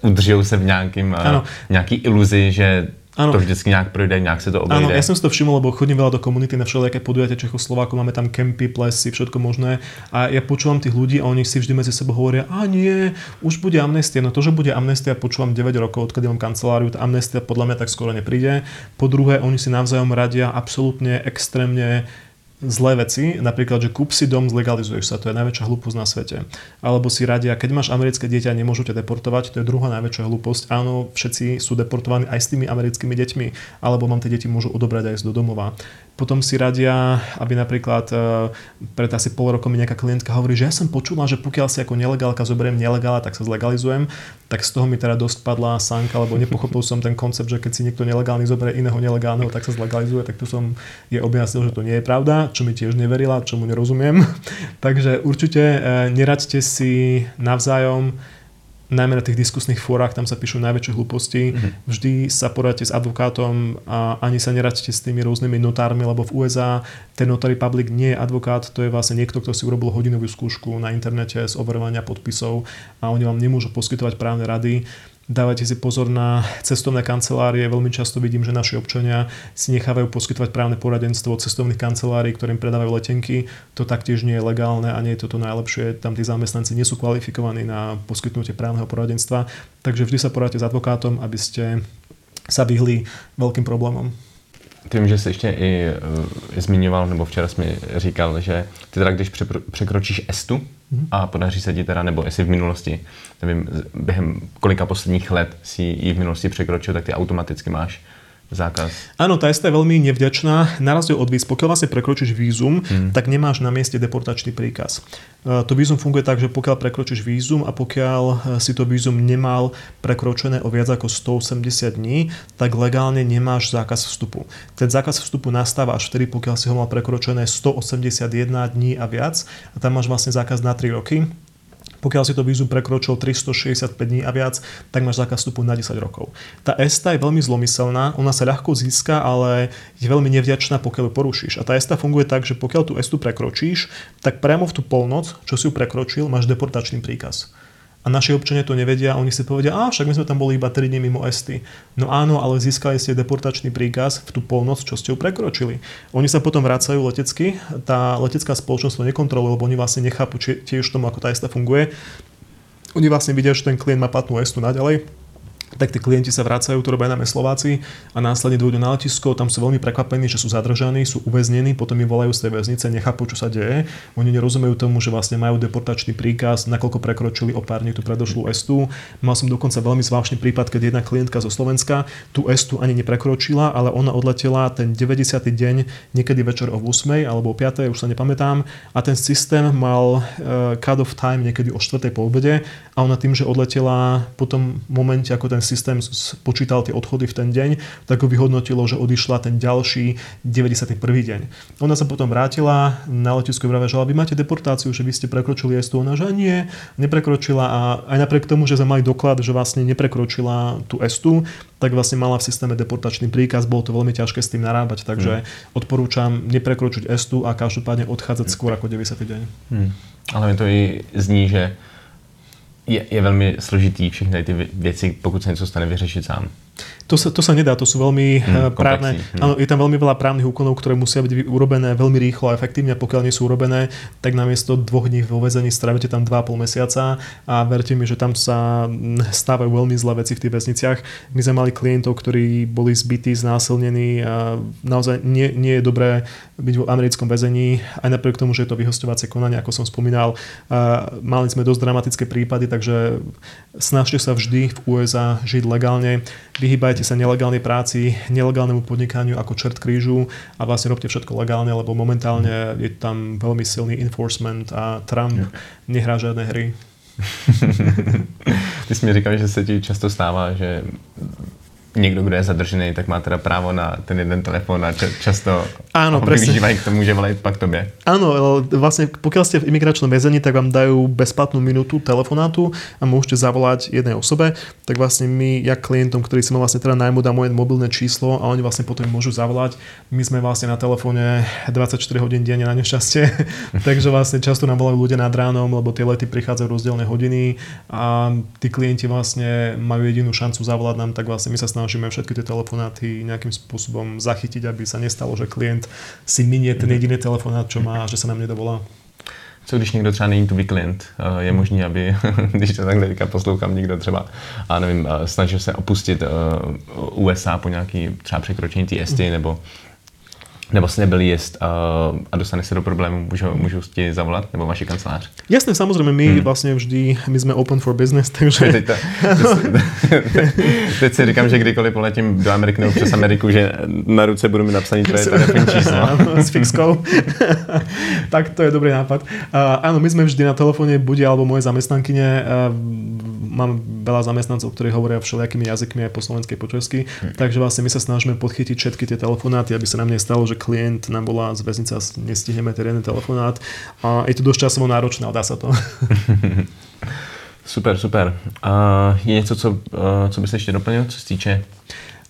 Speaker 1: uh, udržují se v nějakým, uh, nějaký iluzi, že Ano. To vždycky nejak projde, nejak sa to obejde.
Speaker 2: Áno, ja som si to všimol, lebo chodím veľa do komunity na všelijaké podujatia Čechoslovákov, máme tam kempy, plesy, všetko možné a ja počúvam tých ľudí a oni si vždy medzi sebou hovoria, a nie, už bude amnestia. No to, že bude amnestia, počúvam 9 rokov, odkedy mám kanceláriu, tá amnestia podľa mňa tak skoro nepríde. Po druhé, oni si navzájom radia absolútne extrémne zlé veci, napríklad, že kúp si dom, zlegalizuješ sa, to je najväčšia hlúposť na svete. Alebo si radia, keď máš americké dieťa, nemôžu ťa deportovať, to je druhá najväčšia hlúposť. Áno, všetci sú deportovaní aj s tými americkými deťmi, alebo vám tie deti môžu odobrať aj do domova. Potom si radia, aby napríklad e, pred asi pol rokom mi nejaká klientka hovorí, že ja som počula, že pokiaľ si ako nelegálka zoberiem nelegála, tak sa zlegalizujem. Tak z toho mi teda dosť padla sánka, lebo nepochopil som ten koncept, že keď si niekto nelegálny zoberie iného nelegálneho, tak sa zlegalizuje. Tak tu som je objasnil, že to nie je pravda, čo mi tiež neverila, čomu nerozumiem. Takže určite e, neraďte si navzájom najmä na tých diskusných fórach, tam sa píšu najväčšie hlúposti. Mm-hmm. Vždy sa poradte s advokátom a ani sa neradte s tými rôznymi notármi, lebo v USA ten notary public nie je advokát, to je vlastne niekto, kto si urobil hodinovú skúšku na internete z overovania podpisov a oni vám nemôžu poskytovať právne rady. Dávajte si pozor na cestovné kancelárie. Veľmi často vidím, že naši občania si nechávajú poskytovať právne poradenstvo od cestovných kancelárií, ktorým predávajú letenky. To taktiež nie je legálne a nie je toto najlepšie. Tam tí zamestnanci nie sú kvalifikovaní na poskytnutie právneho poradenstva. Takže vždy sa poradte s advokátom, aby ste sa vyhli veľkým problémom.
Speaker 1: Tím, že jsi ještě i uh, zmiňoval, nebo včera jsi mi říkal, že ty teda, když překročíš estu. A podaří se ti teda, nebo jestli v minulosti, nevím, během kolika posledních let si ji v minulosti překročil, tak ty automaticky máš zákaz.
Speaker 2: Áno, tá je veľmi nevďačná. Na rozdiel od víz, pokiaľ vlastne prekročíš vízum, mm. tak nemáš na mieste deportačný príkaz. E, to vízum funguje tak, že pokiaľ prekročíš vízum a pokiaľ e, si to vízum nemal prekročené o viac ako 180 dní, tak legálne nemáš zákaz vstupu. Ten zákaz vstupu nastáva až vtedy, pokiaľ si ho mal prekročené 181 dní a viac a tam máš vlastne zákaz na 3 roky pokiaľ si to vízum prekročil 365 dní a viac, tak máš zákaz vstupu na 10 rokov. Tá ESTA je veľmi zlomyselná, ona sa ľahko získa, ale je veľmi nevďačná, pokiaľ ju porušíš. A tá ESTA funguje tak, že pokiaľ tú ESTu prekročíš, tak priamo v tú polnoc, čo si ju prekročil, máš deportačný príkaz. A naši občania to nevedia, oni si povedia, a však my sme tam boli iba 3 dní mimo Esty. No áno, ale získali ste deportačný príkaz v tú polnoc, čo ste ju prekročili. Oni sa potom vracajú letecky, tá letecká spoločnosť to nekontroluje, lebo oni vlastne nechápu tiež tomu, ako tá Esta funguje. Oni vlastne vidia, že ten klient má platnú Estu naďalej, tak tí klienti sa vracajú, to robia najmä Slováci a následne dôjdu na letisko, tam sú veľmi prekvapení, že sú zadržaní, sú uväznení, potom im volajú z tej väznice, nechápu, čo sa deje. Oni nerozumejú tomu, že vlastne majú deportačný príkaz, nakoľko prekročili o tú predošlú estu. Mal som dokonca veľmi zvláštny prípad, keď jedna klientka zo Slovenska tú estu ani neprekročila, ale ona odletela ten 90. deň, niekedy večer o 8. alebo o 5. už sa nepamätám a ten systém mal uh, cut off time niekedy o 4. po obede a ona tým, že odletela po tom momente, ako ten systém počítal tie odchody v ten deň, tak ho vyhodnotilo, že odišla ten ďalší 91. deň. Ona sa potom vrátila na letisku vrave, že vy máte deportáciu, že vy ste prekročili estu. Ona, že nie, neprekročila a aj napriek tomu, že sme mali doklad, že vlastne neprekročila tú estu, tak vlastne mala v systéme deportačný príkaz, bolo to veľmi ťažké s tým narábať, takže hmm. odporúčam neprekročiť estu a každopádne odchádzať skôr ako 90. deň.
Speaker 1: Hmm. Ale mi to i zní, že je, je velmi složitý všechny ty věci, pokud se něco stane, vyřešit sám.
Speaker 2: To sa, to sa nedá, to sú veľmi hmm, právne, hmm. áno, je tam veľmi veľa právnych úkonov, ktoré musia byť urobené veľmi rýchlo a efektívne pokiaľ nie sú urobené, tak namiesto dvoch dní vo väzení strávite tam 2,5 mesiaca a verte mi, že tam sa stávajú veľmi zlé veci v tých väzniciach. My sme mali klientov, ktorí boli zbytí, znásilnení a naozaj nie, nie je dobré byť v americkom väzení, aj napriek tomu, že je to vyhostovacie konanie, ako som spomínal. A mali sme dosť dramatické prípady, takže snažte sa vždy v USA žiť legálne, vyhýbajte sa nelegálnej práci, nelegálnemu podnikaniu ako čert krížu a vlastne robte všetko legálne, lebo momentálne je tam veľmi silný enforcement a Trump nehrá žiadne hry.
Speaker 1: Ty si mi říkal, že se ti často stává, že někdo, kdo je zadržený, tak má teda právo na ten jeden telefon a často Áno, ho využívajú k tomu, že volajú pak tobie.
Speaker 2: Áno, vlastne pokiaľ ste v imigračnom väzení, tak vám dajú bezplatnú minútu telefonátu a môžete zavolať jednej osobe. Tak vlastne my, ja klientom, ktorí si ma vlastne teda najmu, dá moje mobilné číslo a oni vlastne potom môžu zavolať. My sme vlastne na telefóne 24 hodín denne na nešťastie, takže vlastne často nám volajú ľudia nad ránom, lebo tie lety prichádzajú rozdielne hodiny a tí klienti vlastne majú jedinú šancu zavolať nám, tak vlastne my sa snažíme všetky tie telefonáty nejakým spôsobom zachytiť, aby sa nestalo, že klient si minie ten jediný telefonát, čo má, že se nám nedovolá.
Speaker 1: Co když někdo třeba není tuby klient? Eh, je možné, aby, když to takhle teďka poslouchám, někdo třeba, a nevím, eh, snažil se opustit eh, USA po nějaký třeba překročení té ST, nebo nebo si nebyl jíst uh, a dostane se do problému, můžu, můžu ti zavolat, nebo vaši kancelář?
Speaker 2: Jasné, samozřejmě, my hmm. vlastně vždy, my jsme open for business, takže...
Speaker 1: Teď, to, teď si říkám, že kdykoliv poletím do Ameriky nebo přes Ameriku, že na ruce budu mi napsaný tvoje telefonní číslo.
Speaker 2: s fixkou. tak to je dobrý nápad. Uh, áno, my sme vždy na telefóne, bude alebo moje zamestnankyne, uh, mám veľa zamestnancov, ktorí hovoria všelijakými jazykmi aj po slovensky, po česky, hmm. takže vlastne my sa snažíme podchytiť všetky tie telefonáty, aby sa nám nestalo, že klient nám volá z väznice a nestihneme ten jeden telefonát. A je to dosť časovo náročné, ale dá sa to.
Speaker 1: super, super. A je něco, co, co bys ještě doplnil, co se týče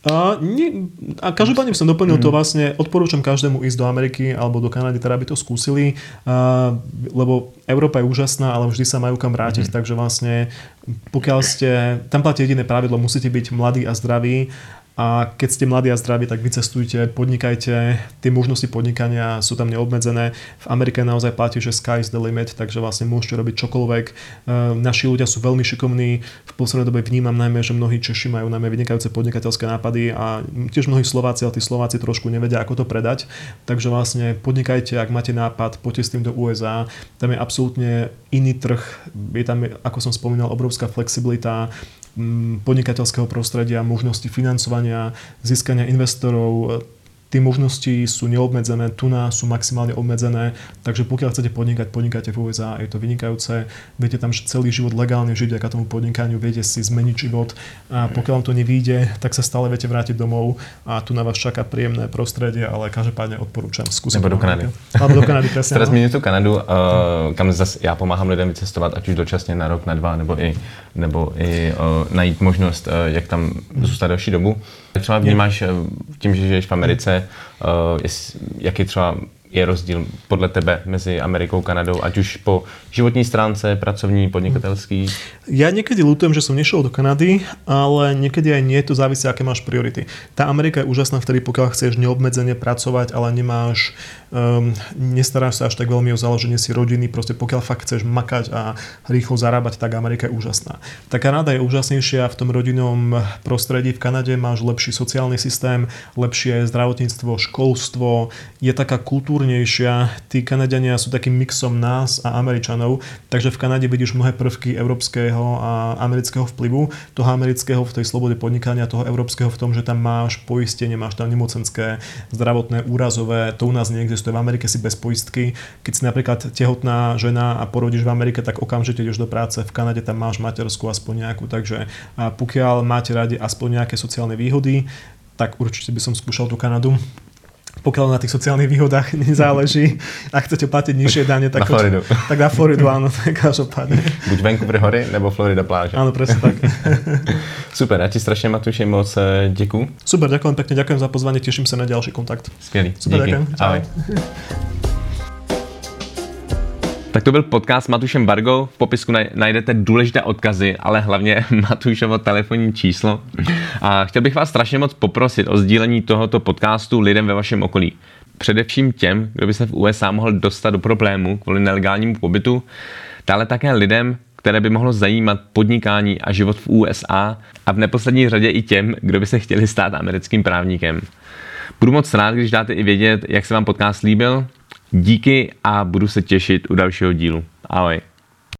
Speaker 2: a, nie, a každopádne by som doplnil mm. to vlastne, odporúčam každému ísť do Ameriky alebo do Kanady, teda by to skúsili, a, lebo Európa je úžasná, ale vždy sa majú kam vrátiť, mm. takže vlastne pokiaľ ste, tam platí jediné pravidlo, musíte byť mladí a zdraví a keď ste mladí a zdraví, tak vycestujte, podnikajte, tie možnosti podnikania sú tam neobmedzené. V Amerike naozaj platí, že sky is the limit, takže vlastne môžete robiť čokoľvek. Ehm, naši ľudia sú veľmi šikovní, v poslednej dobe vnímam najmä, že mnohí Češi majú najmä vynikajúce podnikateľské nápady a tiež mnohí Slováci, ale tí Slováci trošku nevedia, ako to predať. Takže vlastne podnikajte, ak máte nápad, poďte s tým do USA. Tam je absolútne iný trh, je tam, ako som spomínal, obrovská flexibilita, podnikateľského prostredia, možnosti financovania, získania investorov, tie možnosti sú neobmedzené, tu nás sú maximálne obmedzené, takže pokiaľ chcete podnikať, podnikajte v USA, je to vynikajúce, viete tam celý život legálne žiť vďaka tomu podnikaniu, viete si zmeniť život a pokiaľ vám to nevíde, tak sa stále viete vrátiť domov a tu na vás čaká príjemné prostredie, ale každopádně odporúčam skúsiť.
Speaker 1: Nebo do Kanady.
Speaker 2: Alebo do Kanady, presne.
Speaker 1: Teraz tu Kanadu, uh, kam zase já pomáhám lidem vycestovat, ať už dočasně na rok, na dva, nebo i, nebo i uh, najít možnost, uh, jak tam zůstat další dobu. Třeba vnímáš tím, že žiješ v Americe, uh, jaký třeba je rozdíl podle tebe mezi Amerikou a Kanadou, ať už po životní stránce, pracovní, podnikatelský?
Speaker 2: Ja niekedy lutujem, že som nešiel do Kanady, ale niekedy aj nie, to závisí, aké máš priority. Tá Amerika je úžasná vtedy, pokiaľ chceš neobmedzene pracovať, ale nemáš, um, nestaráš sa až tak veľmi o založenie si rodiny, proste pokiaľ fakt chceš makať a rýchlo zarábať, tak Amerika je úžasná. Tá Kanada je úžasnejšia v tom rodinnom prostredí. V Kanade máš lepší sociálny systém, lepšie zdravotníctvo, školstvo, je taká kultúra kultúrnejšia. Tí Kanadiania sú takým mixom nás a Američanov, takže v Kanade vidíš mnohé prvky európskeho a amerického vplyvu. Toho amerického v tej slobode podnikania, toho európskeho v tom, že tam máš poistenie, máš tam nemocenské, zdravotné, úrazové, to u nás neexistuje. V Amerike si bez poistky. Keď si napríklad tehotná žena a porodíš v Amerike, tak okamžite ideš do práce. V Kanade tam máš materskú aspoň nejakú, takže pokiaľ máte radi aspoň nejaké sociálne výhody, tak určite by som skúšal tú Kanadu pokiaľ na tých sociálnych výhodách nezáleží a chcete platiť nižšie dane, tak,
Speaker 1: na Floridu.
Speaker 2: tak na Floridu, áno, tak každopádne.
Speaker 1: Buď Vancouver hory, nebo Florida pláže.
Speaker 2: Áno, presne tak.
Speaker 1: Super, ja ti strašne Matúši moc eh, ďakujem.
Speaker 2: Super, ďakujem pekne, ďakujem za pozvanie, teším sa na ďalší kontakt.
Speaker 1: Skvelý,
Speaker 2: Super,
Speaker 1: díky.
Speaker 2: ďakujem.
Speaker 1: Ahoj. Tak to byl podcast s Matušem Vargou. V popisku najdete důležité odkazy, ale hlavně Matušovo telefonní číslo. A chtěl bych vás strašně moc poprosit o sdílení tohoto podcastu lidem ve vašem okolí. Především těm, kdo by se v USA mohl dostat do problému kvůli nelegálnímu pobytu, dále také lidem, které by mohlo zajímat podnikání a život v USA a v neposlední řadě i těm, kdo by se chtěli stát americkým právníkem. Budu moc rád, když dáte i vědět, jak se vám podcast líbil. Díky a budu se těšit u dalšího dílu. Ahoj.